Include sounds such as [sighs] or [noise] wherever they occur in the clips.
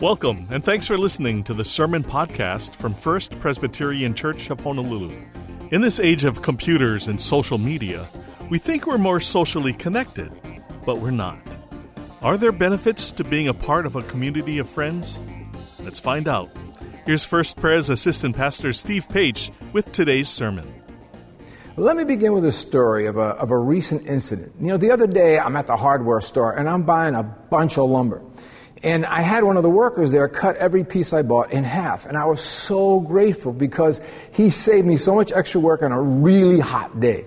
Welcome, and thanks for listening to the Sermon Podcast from First Presbyterian Church of Honolulu. In this age of computers and social media, we think we're more socially connected, but we're not. Are there benefits to being a part of a community of friends? Let's find out. Here's First Pres Assistant Pastor Steve Page with today's sermon. Let me begin with a story of a, of a recent incident. You know, the other day I'm at the hardware store and I'm buying a bunch of lumber. And I had one of the workers there cut every piece I bought in half. And I was so grateful because he saved me so much extra work on a really hot day.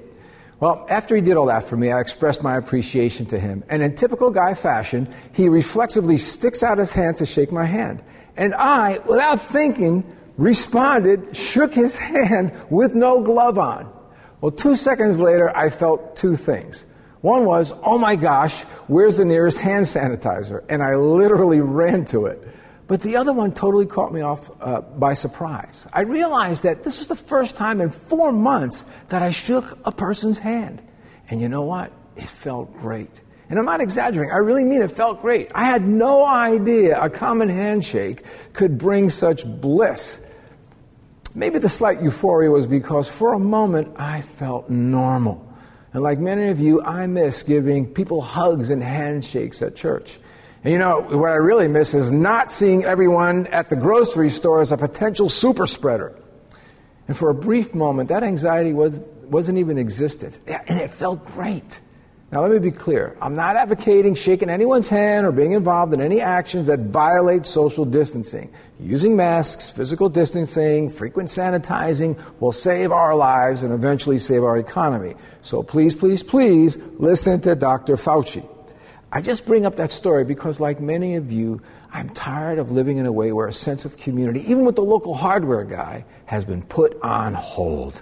Well, after he did all that for me, I expressed my appreciation to him. And in typical guy fashion, he reflexively sticks out his hand to shake my hand. And I, without thinking, responded, shook his [laughs] hand with no glove on. Well, two seconds later, I felt two things. One was, oh my gosh, where's the nearest hand sanitizer? And I literally ran to it. But the other one totally caught me off uh, by surprise. I realized that this was the first time in four months that I shook a person's hand. And you know what? It felt great. And I'm not exaggerating, I really mean it felt great. I had no idea a common handshake could bring such bliss. Maybe the slight euphoria was because for a moment I felt normal. And like many of you, I miss giving people hugs and handshakes at church. And you know, what I really miss is not seeing everyone at the grocery store as a potential super spreader. And for a brief moment, that anxiety was, wasn't even existed. And it felt great. Now, let me be clear. I'm not advocating shaking anyone's hand or being involved in any actions that violate social distancing. Using masks, physical distancing, frequent sanitizing will save our lives and eventually save our economy. So please, please, please listen to Dr. Fauci. I just bring up that story because, like many of you, I'm tired of living in a way where a sense of community, even with the local hardware guy, has been put on hold.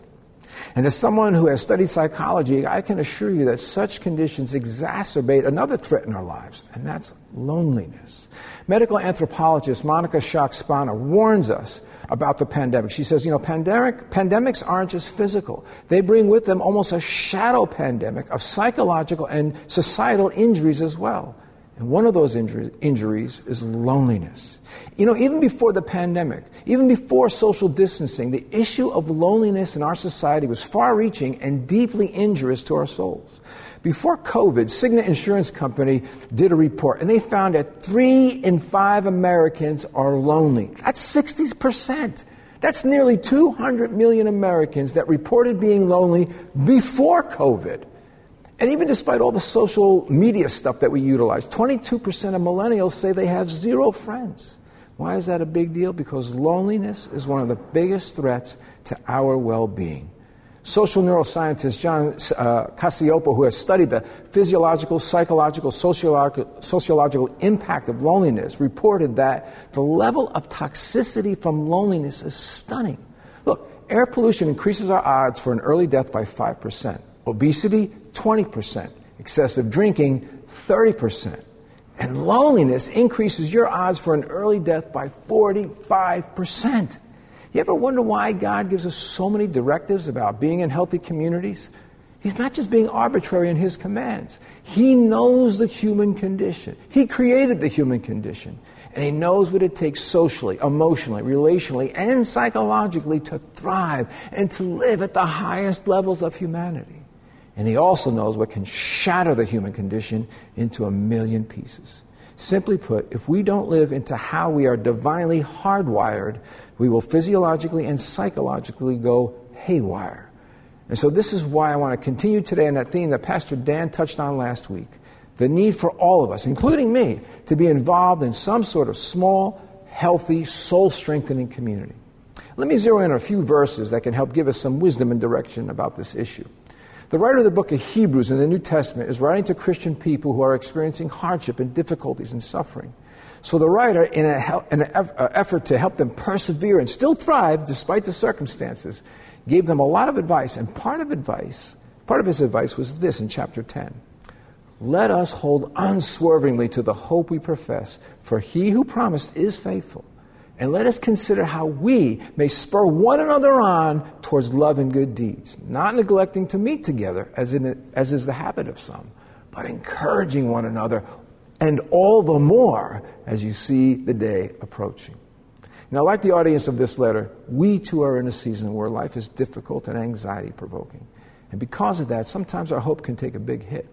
And as someone who has studied psychology, I can assure you that such conditions exacerbate another threat in our lives, and that's loneliness. Medical anthropologist Monica Schack warns us about the pandemic. She says, you know, pandemic, pandemics aren't just physical. They bring with them almost a shadow pandemic of psychological and societal injuries as well. And one of those injuries, injuries is loneliness. You know, even before the pandemic, even before social distancing, the issue of loneliness in our society was far reaching and deeply injurious to our souls. Before COVID, Cigna Insurance Company did a report, and they found that three in five Americans are lonely. That's 60%. That's nearly 200 million Americans that reported being lonely before COVID. And even despite all the social media stuff that we utilize, 22% of millennials say they have zero friends. Why is that a big deal? Because loneliness is one of the biggest threats to our well being. Social neuroscientist John uh, Cacioppo, who has studied the physiological, psychological, sociological impact of loneliness, reported that the level of toxicity from loneliness is stunning. Look, air pollution increases our odds for an early death by 5%. Obesity, 20%. Excessive drinking, 30%. And loneliness increases your odds for an early death by 45%. You ever wonder why God gives us so many directives about being in healthy communities? He's not just being arbitrary in his commands. He knows the human condition. He created the human condition. And he knows what it takes socially, emotionally, relationally, and psychologically to thrive and to live at the highest levels of humanity. And he also knows what can shatter the human condition into a million pieces. Simply put, if we don't live into how we are divinely hardwired, we will physiologically and psychologically go haywire. And so, this is why I want to continue today on that theme that Pastor Dan touched on last week the need for all of us, including me, to be involved in some sort of small, healthy, soul strengthening community. Let me zero in on a few verses that can help give us some wisdom and direction about this issue. The writer of the book of Hebrews in the New Testament is writing to Christian people who are experiencing hardship and difficulties and suffering. So the writer, in an uh, effort to help them persevere and still thrive despite the circumstances, gave them a lot of advice. And part of advice, part of his advice was this in chapter 10. Let us hold unswervingly to the hope we profess, for he who promised is faithful. And let us consider how we may spur one another on towards love and good deeds, not neglecting to meet together, as, in, as is the habit of some, but encouraging one another, and all the more as you see the day approaching. Now, like the audience of this letter, we too are in a season where life is difficult and anxiety provoking. And because of that, sometimes our hope can take a big hit.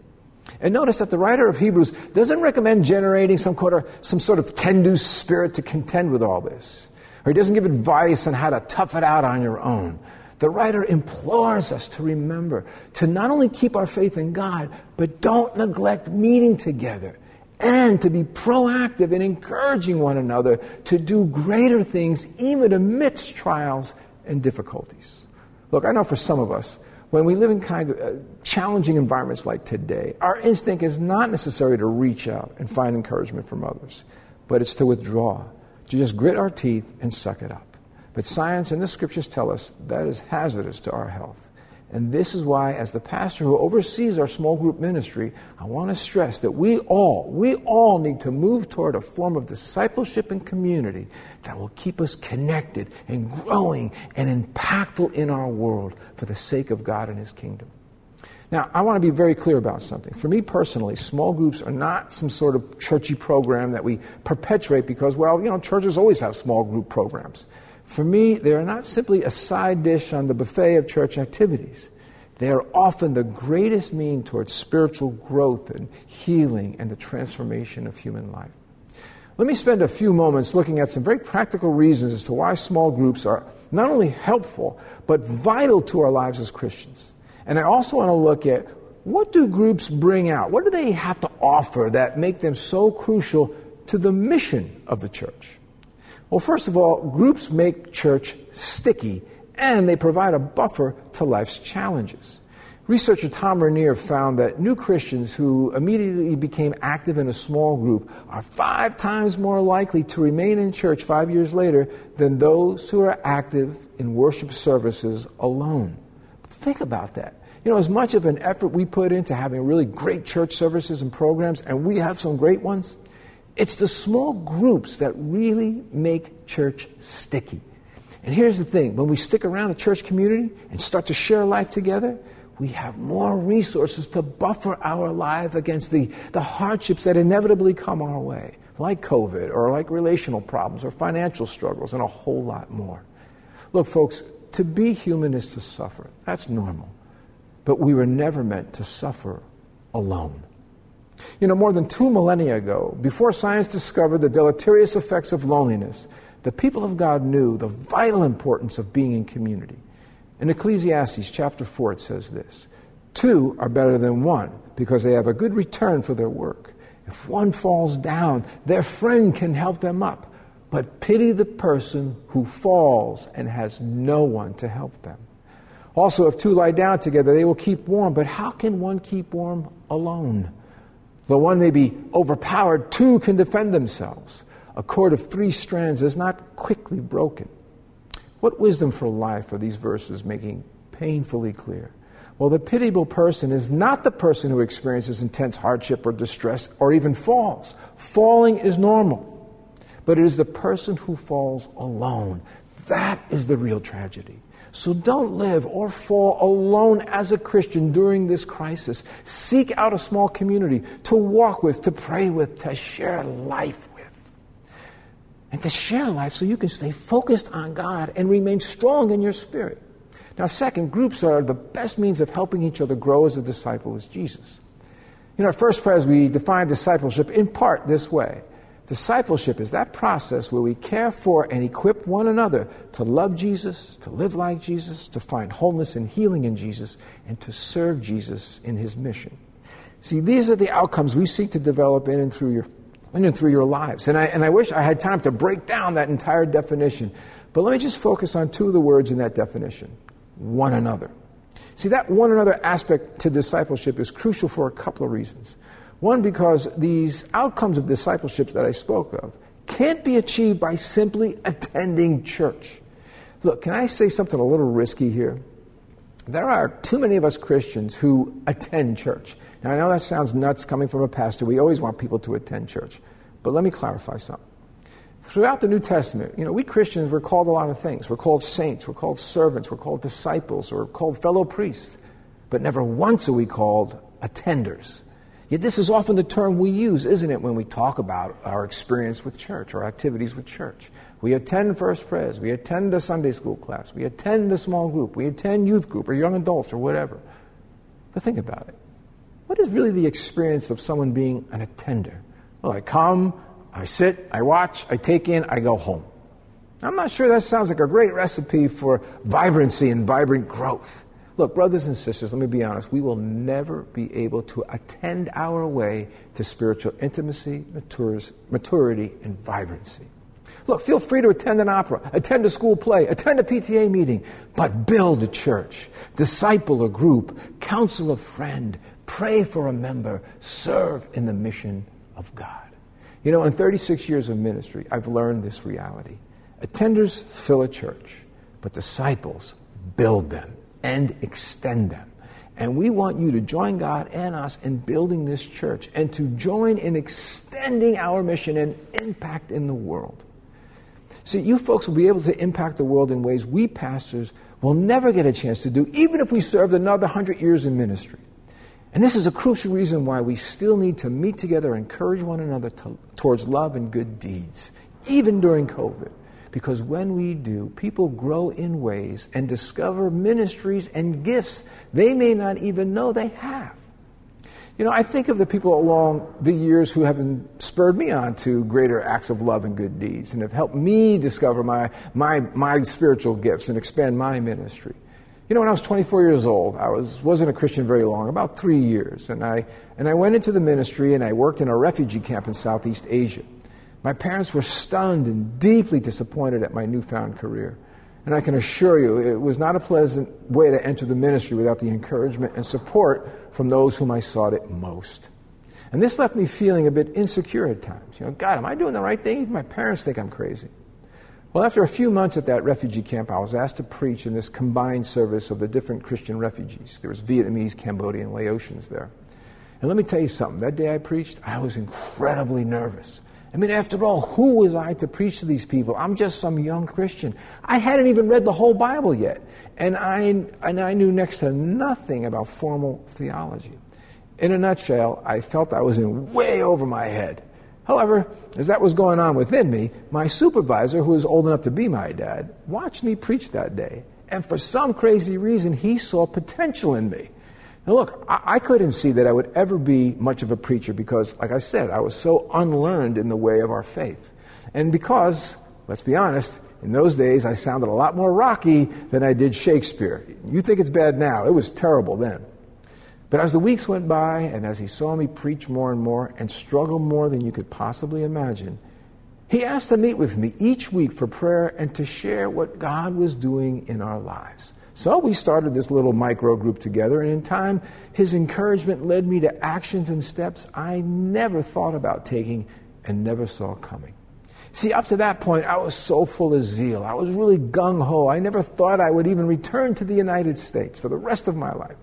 And notice that the writer of Hebrews doesn't recommend generating some, some sort of can do spirit to contend with all this. Or he doesn't give advice on how to tough it out on your own. The writer implores us to remember to not only keep our faith in God, but don't neglect meeting together and to be proactive in encouraging one another to do greater things even amidst trials and difficulties. Look, I know for some of us, when we live in kind of uh, challenging environments like today, our instinct is not necessarily to reach out and find encouragement from others, but it's to withdraw, to just grit our teeth and suck it up. But science and the scriptures tell us that is hazardous to our health. And this is why, as the pastor who oversees our small group ministry, I want to stress that we all, we all need to move toward a form of discipleship and community that will keep us connected and growing and impactful in our world for the sake of God and His kingdom. Now, I want to be very clear about something. For me personally, small groups are not some sort of churchy program that we perpetuate because, well, you know, churches always have small group programs. For me, they are not simply a side dish on the buffet of church activities. They are often the greatest mean towards spiritual growth and healing and the transformation of human life. Let me spend a few moments looking at some very practical reasons as to why small groups are not only helpful, but vital to our lives as Christians. And I also want to look at what do groups bring out? What do they have to offer that make them so crucial to the mission of the church? Well, first of all, groups make church sticky and they provide a buffer to life's challenges. Researcher Thom Rainer found that new Christians who immediately became active in a small group are five times more likely to remain in church five years later than those who are active in worship services alone. Think about that. You know, as much of an effort we put into having really great church services and programs, and we have some great ones, it's the small groups that really make church sticky. And here's the thing when we stick around a church community and start to share life together, we have more resources to buffer our life against the, the hardships that inevitably come our way, like COVID or like relational problems or financial struggles and a whole lot more. Look, folks, to be human is to suffer. That's normal. But we were never meant to suffer alone. You know, more than two millennia ago, before science discovered the deleterious effects of loneliness, the people of God knew the vital importance of being in community. In Ecclesiastes chapter 4, it says this Two are better than one because they have a good return for their work. If one falls down, their friend can help them up. But pity the person who falls and has no one to help them. Also, if two lie down together, they will keep warm. But how can one keep warm alone? Though one may be overpowered, two can defend themselves. A cord of three strands is not quickly broken. What wisdom for life are these verses making painfully clear? Well, the pitiable person is not the person who experiences intense hardship or distress or even falls. Falling is normal. But it is the person who falls alone. That is the real tragedy. So don't live or fall alone as a Christian during this crisis. Seek out a small community to walk with, to pray with, to share life with. And to share life so you can stay focused on God and remain strong in your spirit. Now, second, groups are the best means of helping each other grow as a disciple as Jesus. In our First Pres, we define discipleship in part this way Discipleship is that process where we care for and equip one another to love Jesus, to live like Jesus, to find wholeness and healing in Jesus, and to serve Jesus in his mission. See, these are the outcomes we seek to develop in and through your, in and through your lives. And I, and I wish I had time to break down that entire definition. But let me just focus on two of the words in that definition one another. See, that one another aspect to discipleship is crucial for a couple of reasons. One, because these outcomes of discipleship that I spoke of can't be achieved by simply attending church. Look, can I say something a little risky here? There are too many of us Christians who attend church. Now, I know that sounds nuts coming from a pastor. We always want people to attend church. But let me clarify something. Throughout the New Testament, you know, we Christians were called a lot of things. We're called saints, we're called servants, we're called disciples, we're called fellow priests. But never once are we called attenders. Yet this is often the term we use, isn't it, when we talk about our experience with church or activities with church. We attend First Pres, we attend a Sunday school class, we attend a small group, we attend youth group or young adults or whatever. But think about it. What is really the experience of someone being an attender? Well, I come, I sit, I watch, I take in, I go home. I'm not sure that sounds like a great recipe for vibrancy and vibrant growth. Look, brothers and sisters, let me be honest. We will never be able to attend our way to spiritual intimacy, maturity, and vibrancy. Look, feel free to attend an opera, attend a school play, attend a PTA meeting, but build a church, disciple a group, counsel a friend, pray for a member, serve in the mission of God. You know, in 36 years of ministry, I've learned this reality. Attenders fill a church, but disciples build them and extend them. And we want you to join God and us in building this church and to join in extending our mission and impact in the world. See, you folks will be able to impact the world in ways we pastors will never get a chance to do, even if we served another hundred years in ministry. And this is a crucial reason why we still need to meet together and encourage one another to, towards love and good deeds, even during COVID. Because when we do, people grow in ways and discover ministries and gifts they may not even know they have. You know, I think of the people along the years who have spurred me on to greater acts of love and good deeds and have helped me discover my, my, my spiritual gifts and expand my ministry. You know, when I was 24 years old, I was, wasn't a Christian very long, about three years. And I, and I went into the ministry and I worked in a refugee camp in Southeast Asia. My parents were stunned and deeply disappointed at my newfound career. And I can assure you, it was not a pleasant way to enter the ministry without the encouragement and support from those whom I sought it most. And this left me feeling a bit insecure at times. You know, God, am I doing the right thing? Even my parents think I'm crazy. Well, after a few months at that refugee camp, I was asked to preach in this combined service of the different Christian refugees. There was Vietnamese, Cambodian, Laotians there. And let me tell you something. That day I preached, I was incredibly nervous. I mean, after all, who was I to preach to these people? I'm just some young Christian. I hadn't even read the whole Bible yet. And I, and I knew next to nothing about formal theology. In a nutshell, I felt I was in way over my head. However, as that was going on within me, my supervisor, who was old enough to be my dad, watched me preach that day. And for some crazy reason, he saw potential in me. Now, look, I, I, couldn't see that I would ever be much of a preacher because, like I said, I was so unlearned in the way of our faith. And because, let's be honest, in those days I sounded a lot more rocky than I did Shakespeare. You think it's bad now, it was terrible then. But as the weeks went by, and as he saw me preach more and more and struggle more than you could possibly imagine, he asked to meet with me each week for prayer and to share what God was doing in our lives. So we started this little micro group together, and in time, his encouragement led me to actions and steps I never thought about taking and never saw coming. See, up to that point, I was so full of zeal. I was really gung ho. I never thought I would even return to the United States for the rest of my life.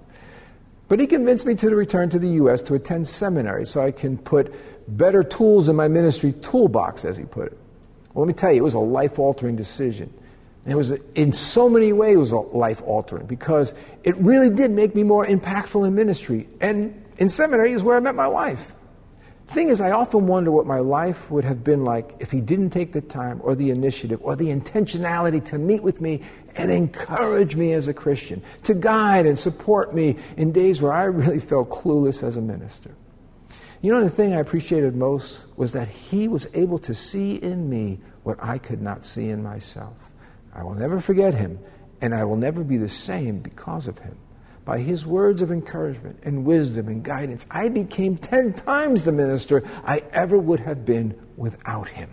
But he convinced me to return to the U.S. to attend seminary so I can put better tools in my ministry toolbox, as he put it. Well, let me tell you, it was a life altering decision. And it was, in so many ways, life altering because it really did make me more impactful in ministry. And in seminary is where I met my wife. The thing is, I often wonder what my life would have been like if he didn't take the time or the initiative or the intentionality to meet with me and encourage me as a Christian, to guide and support me in days where I really felt clueless as a minister. You know, the thing I appreciated most was that he was able to see in me what I could not see in myself. I will never forget him, and I will never be the same because of him. By his words of encouragement and wisdom and guidance, I became ten times the minister I ever would have been without him.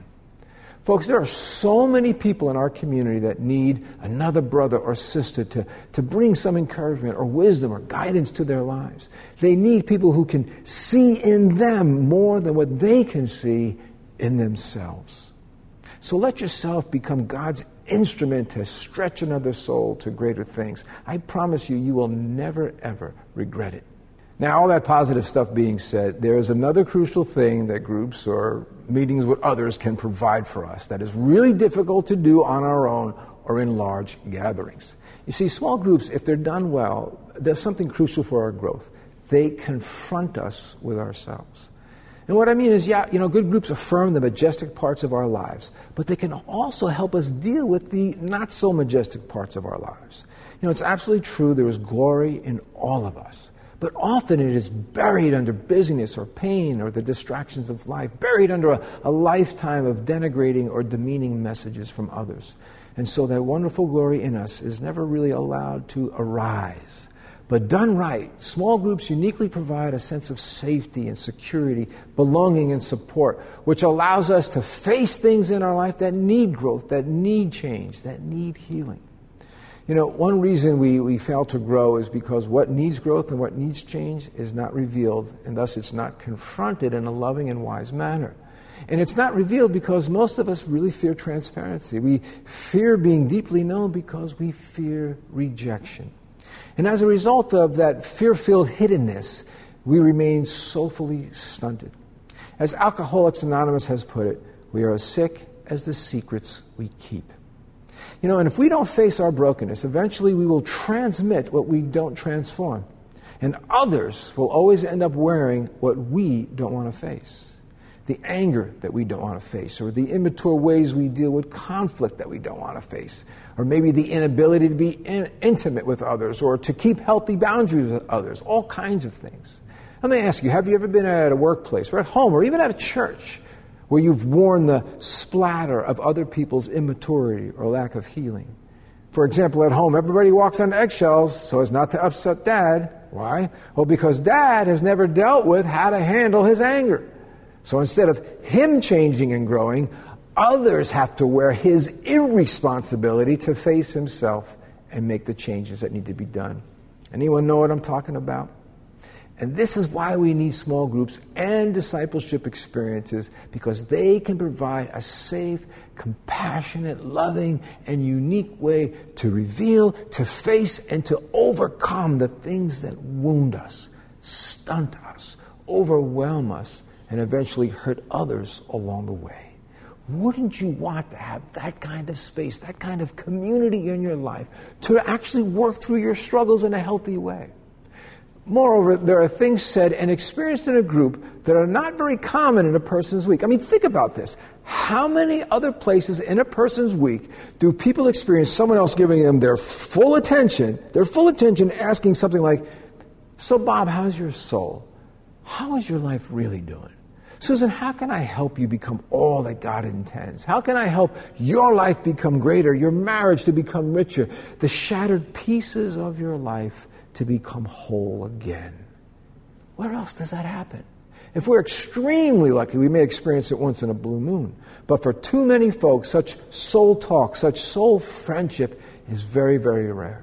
Folks, there are so many people in our community that need another brother or sister to, to bring some encouragement or wisdom or guidance to their lives. They need people who can see in them more than what they can see in themselves. So let yourself become God's instrument to stretch another soul to greater things. I promise you, you will never, ever regret it. Now, all that positive stuff being said, there is another crucial thing that groups or meetings with others can provide for us that is really difficult to do on our own or in large gatherings. You see, small groups, if they're done well, does something crucial for our growth. they confront us with ourselves. And what I mean is, yeah, you know, good groups affirm the majestic parts of our lives, but they can also help us deal with the not so majestic parts of our lives. You know, it's absolutely true there is glory in all of us, but often it is buried under busyness or pain or the distractions of life, buried under a, a lifetime of denigrating or demeaning messages from others. And so that wonderful glory in us is never really allowed to arise. But done right, small groups uniquely provide a sense of safety and security, belonging and support, which allows us to face things in our life that need growth, that need change, that need healing. You know, one reason we, we fail to grow is because what needs growth and what needs change is not revealed, and thus it's not confronted in a loving and wise manner. And it's not revealed because most of us really fear transparency. We fear being deeply known because we fear rejection. And as a result of that fear filled hiddenness, we remain soulfully stunted. As Alcoholics Anonymous has put it, we are as sick as the secrets we keep. You know, and if we don't face our brokenness, eventually we will transmit what we don't transform. And others will always end up wearing what we don't want to face the anger that we don't want to face, or the immature ways we deal with conflict that we don't want to face, or maybe the inability to be in, intimate with others, or to keep healthy boundaries with others, all kinds of things. Let me ask you have you ever been at a workplace, or at home, or even at a church, where you've worn the splatter of other people's immaturity or lack of healing? For example, at home, everybody walks on eggshells so as not to upset dad. Why? Well, because dad has never dealt with how to handle his anger. So instead of him changing and growing, others have to wear his irresponsibility to face himself and make the changes that need to be done. Anyone know what I'm talking about? And this is why we need small groups and discipleship experiences because they can provide a safe, compassionate, loving, and unique way to reveal, to face, and to overcome the things that wound us, stunt us, overwhelm us, and eventually hurt others along the way. Wouldn't you want to have that kind of space, that kind of community in your life to actually work through your struggles in a healthy way? Moreover, there are things said and experienced in a group that are not very common in a person's week. I mean, think about this. How many other places in a person's week do people experience someone else giving them their full attention, their full attention, asking something like, So, Bob, how's your soul? How is your life really doing? Susan, how can I help you become all that God intends? How can I help your life become greater, your marriage to become richer, the shattered pieces of your life to become whole again? Where else does that happen? If we're extremely lucky, we may experience it once in a blue moon. But for too many folks, such soul talk, such soul friendship is very, very rare.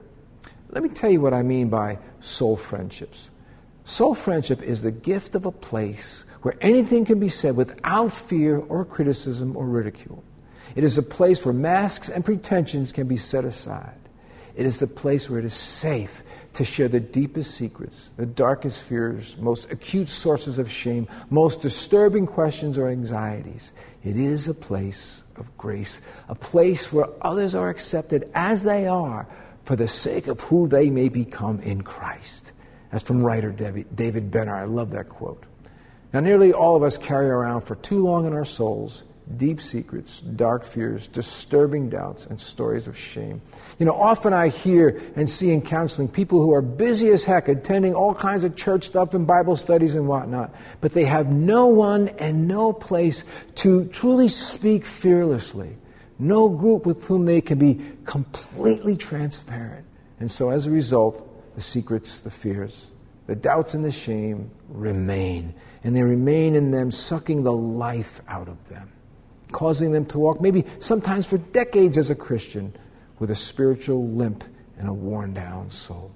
Let me tell you what I mean by soul friendships. Soul friendship is the gift of a place where anything can be said without fear or criticism or ridicule. It is a place where masks and pretensions can be set aside. It is the place where it is safe to share the deepest secrets, the darkest fears, most acute sources of shame, most disturbing questions or anxieties. It is a place of grace, a place where others are accepted as they are for the sake of who they may become in Christ. That's from writer David Benner. I love that quote. Now, nearly all of us carry around for too long in our souls deep secrets, dark fears, disturbing doubts, and stories of shame. You know, often I hear and see in counseling people who are busy as heck, attending all kinds of church stuff and Bible studies and whatnot, but they have no one and no place to truly speak fearlessly, no group with whom they can be completely transparent. And so as a result, the secrets, the fears, the doubts, and the shame remain and they remain in them, sucking the life out of them, causing them to walk, maybe sometimes for decades as a Christian, with a spiritual limp and a worn down soul.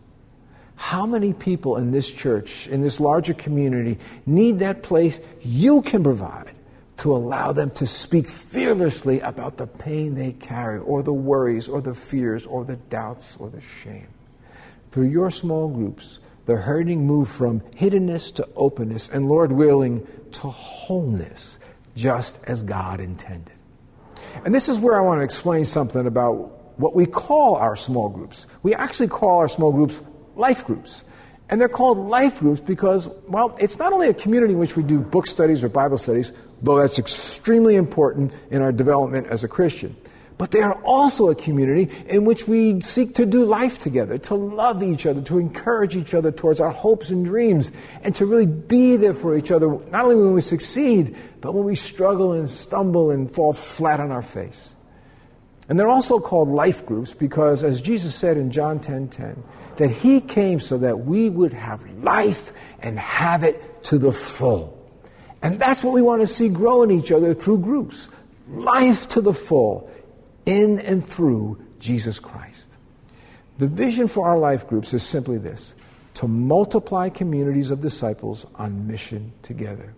How many people in this church, in this larger community, need that place you can provide to allow them to speak fearlessly about the pain they carry, or the worries, or the fears, or the doubts, or the shame? Through your small groups, the hurting move from hiddenness to openness, and Lord willing, to wholeness, just as God intended. And this is where I want to explain something about what we call our small groups. We actually call our small groups life groups. And they're called life groups because, well, it's not only a community in which we do book studies or Bible studies, though that's extremely important in our development as a Christian. But they are also a community in which we seek to do life together, to love each other, to encourage each other towards our hopes and dreams, and to really be there for each other, not only when we succeed, but when we struggle and stumble and fall flat on our face. And they're also called life groups because, as Jesus said in John 10 10, that He came so that we would have life and have it to the full. And that's what we want to see grow in each other through groups life to the full in and through Jesus Christ. The vision for our life groups is simply this to multiply communities of disciples on mission together.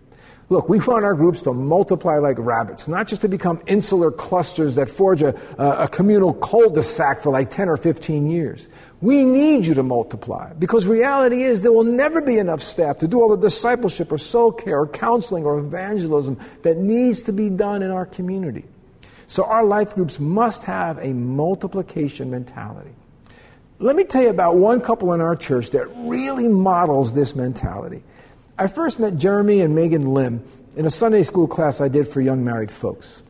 Look, we want our groups to multiply like rabbits, not just to become insular clusters that forge a, a communal cul de sac for like 10 or 15 years. We need you to multiply because reality is there will never be enough staff to do all the discipleship or soul care or counseling or evangelism that needs to be done in our community. So our life groups must have a multiplication mentality. Let me tell you about one couple in our church that really models this mentality. I first met Jeremy and Megan Lim in a Sunday school class I did for young married folks.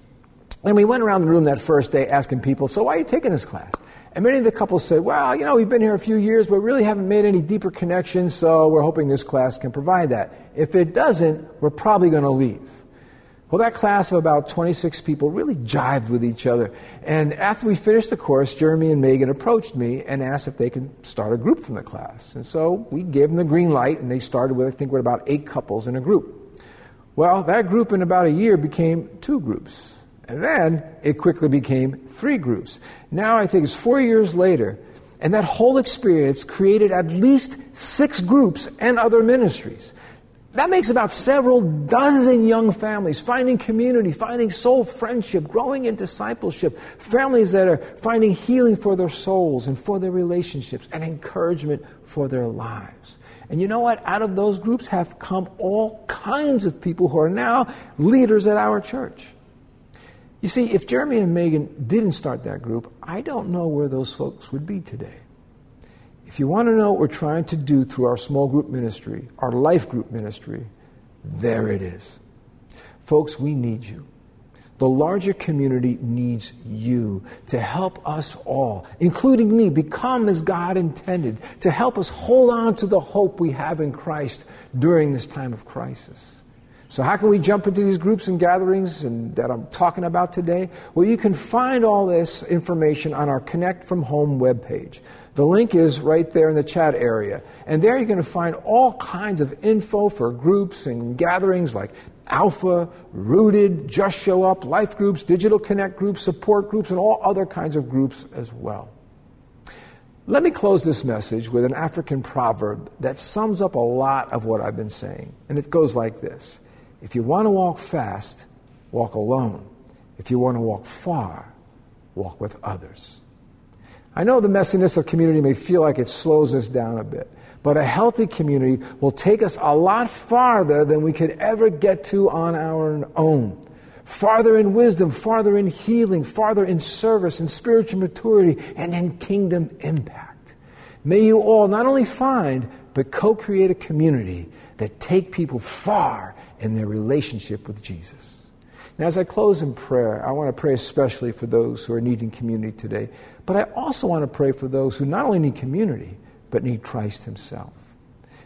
And we went around the room that first day asking people, So, why are you taking this class? And many of the couples said, Well, you know, we've been here a few years, but really haven't made any deeper connections, so we're hoping this class can provide that. If it doesn't, we're probably going to leave. Well, that class of about 26 people really jived with each other. And after we finished the course, Jeremy and Megan approached me and asked if they could start a group from the class. And so we gave them the green light, and they started with, I think, with about eight couples in a group. Well, that group in about a year became two groups. And then it quickly became three groups. Now I think it's four years later, and that whole experience created at least six groups and other ministries. That makes about several dozen young families finding community, finding soul friendship, growing in discipleship, families that are finding healing for their souls and for their relationships and encouragement for their lives. And you know what? Out of those groups have come all kinds of people who are now leaders at our church. You see, if Jeremy and Megan didn't start that group, I don't know where those folks would be today. If you want to know what we're trying to do through our small group ministry, our life group ministry, there it is. Folks, we need you. The larger community needs you to help us all, including me, become as God intended, to help us hold on to the hope we have in Christ during this time of crisis. So, how can we jump into these groups and gatherings and, that I'm talking about today? Well, you can find all this information on our Connect from Home webpage. The link is right there in the chat area. And there you're going to find all kinds of info for groups and gatherings like Alpha, Rooted, Just Show Up, Life Groups, Digital Connect Groups, Support Groups, and all other kinds of groups as well. Let me close this message with an African proverb that sums up a lot of what I've been saying. And it goes like this If you want to walk fast, walk alone. If you want to walk far, walk with others. I know the messiness of community may feel like it slows us down a bit, but a healthy community will take us a lot farther than we could ever get to on our own. Farther in wisdom, farther in healing, farther in service and spiritual maturity, and in kingdom impact. May you all not only find, but co create a community that take people far in their relationship with Jesus. And as I close in prayer, I want to pray especially for those who are needing community today. But I also want to pray for those who not only need community, but need Christ Himself.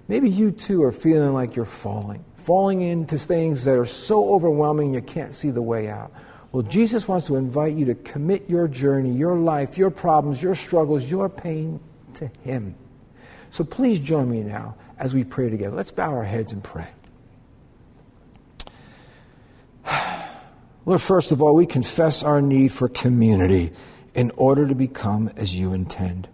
Maybe you too are feeling like you're falling, falling into things that are so overwhelming you can't see the way out. Well, Jesus wants to invite you to commit your journey, your life, your problems, your struggles, your pain to Him. So please join me now as we pray together. Let's bow our heads and pray. [sighs] Lord, first of all, we confess our need for community in order to become as you intend.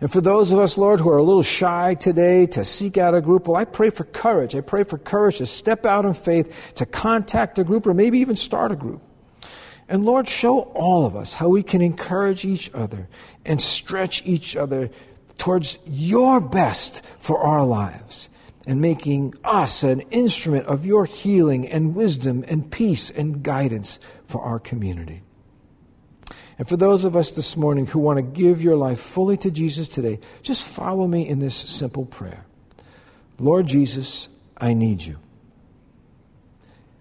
And for those of us, Lord, who are a little shy today to seek out a group, well, I pray for courage. I pray for courage to step out in faith, to contact a group, or maybe even start a group. And Lord, show all of us how we can encourage each other and stretch each other towards your best for our lives and making us an instrument of your healing and wisdom and peace and guidance for our community. And for those of us this morning who want to give your life fully to Jesus today, just follow me in this simple prayer. Lord Jesus, I need you.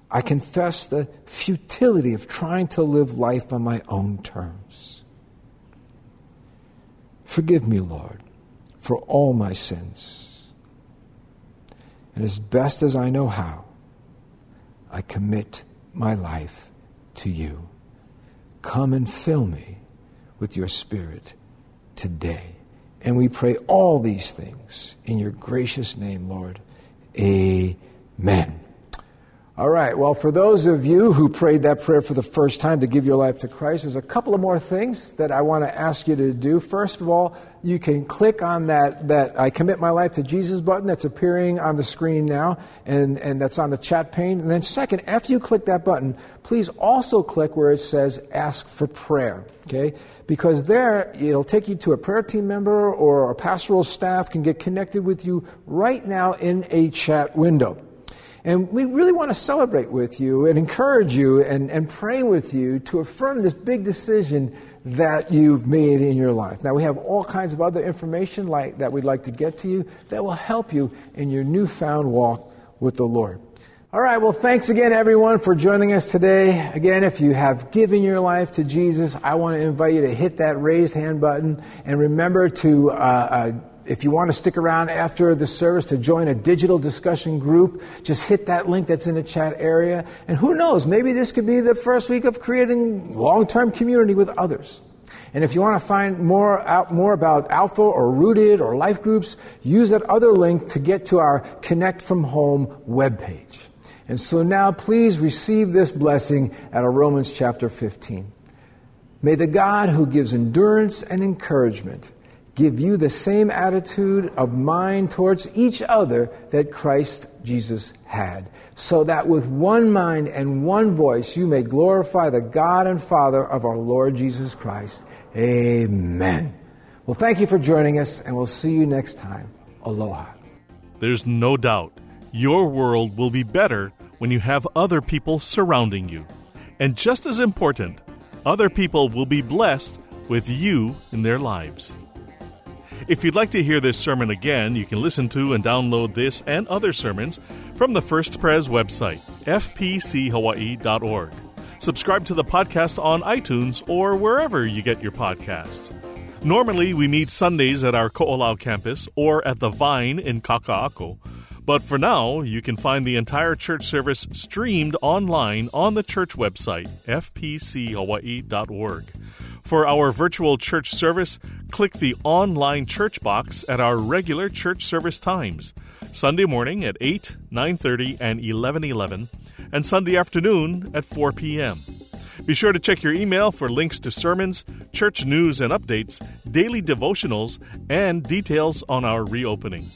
I confess the futility of trying to live life on my own terms. Forgive me, Lord, for all my sins. And as best as I know how, I commit my life to you. Come and fill me with your Spirit today. And we pray all these things in your gracious name, Lord. Amen. All right. Well, for those of you who prayed that prayer for the first time to give your life to Christ, there's a couple of more things that I want to ask you to do. First of all, you can click on that, that I commit my life to Jesus button that's appearing on the screen now, and, and that's on the chat pane. And then, second, after you click that button, please also click where it says ask for prayer, okay? Because there, it'll take you to a prayer team member or a pastoral staff can get connected with you right now in a chat window. And we really want to celebrate with you and encourage you and, and pray with you to affirm this big decision that you've made in your life. Now, we have all kinds of other information like, that we'd like to get to you that will help you in your newfound walk with the Lord. All right, well, thanks again, everyone, for joining us today. Again, if you have given your life to Jesus, I want to invite you to hit that raised hand button and remember to. Uh, uh, if you want to stick around after the service to join a digital discussion group, just hit that link that's in the chat area. And who knows, maybe this could be the first week of creating long term community with others. And if you want to find more out more about Alpha or Rooted or life groups, use that other link to get to our Connect from Home webpage. And so now please receive this blessing out of Romans chapter 15. May the God who gives endurance and encouragement give you the same attitude of mind towards each other that Christ Jesus had, so that with one mind and one voice you may glorify the God and Father of our Lord Jesus Christ. Amen. Well, thank you for joining us, and we'll see you next time. Aloha. There's no doubt your world will be better when you have other people surrounding you. And just as important, other people will be blessed with you in their lives. If you'd like to hear this sermon again, you can listen to and download this and other sermons from the First Pres website, fpchawaii.org. Subscribe to the podcast on iTunes or wherever you get your podcasts. Normally, we meet Sundays at our Ko'olau campus or at the Vine in Kaka'ako. But for now, you can find the entire church service streamed online on the church website, fpchawaii.org. For our virtual church service, click the online church box at our regular church service times. Sunday morning at 8, 9:30 and 11:11 and Sunday afternoon at 4 p.m. Be sure to check your email for links to sermons, church news and updates, daily devotionals, and details on our reopening.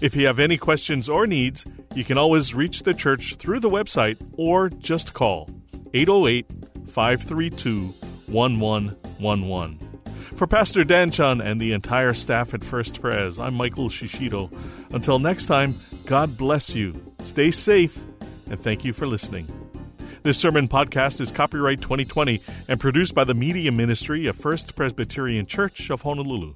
If you have any questions or needs, you can always reach the church through the website or just call 808 532 1111. For Pastor Dan Chun and the entire staff at First Pres, I'm Michael Shishido. Until next time, God bless you, stay safe, and thank you for listening. This sermon podcast is copyright 2020 and produced by the Media Ministry of First Presbyterian Church of Honolulu.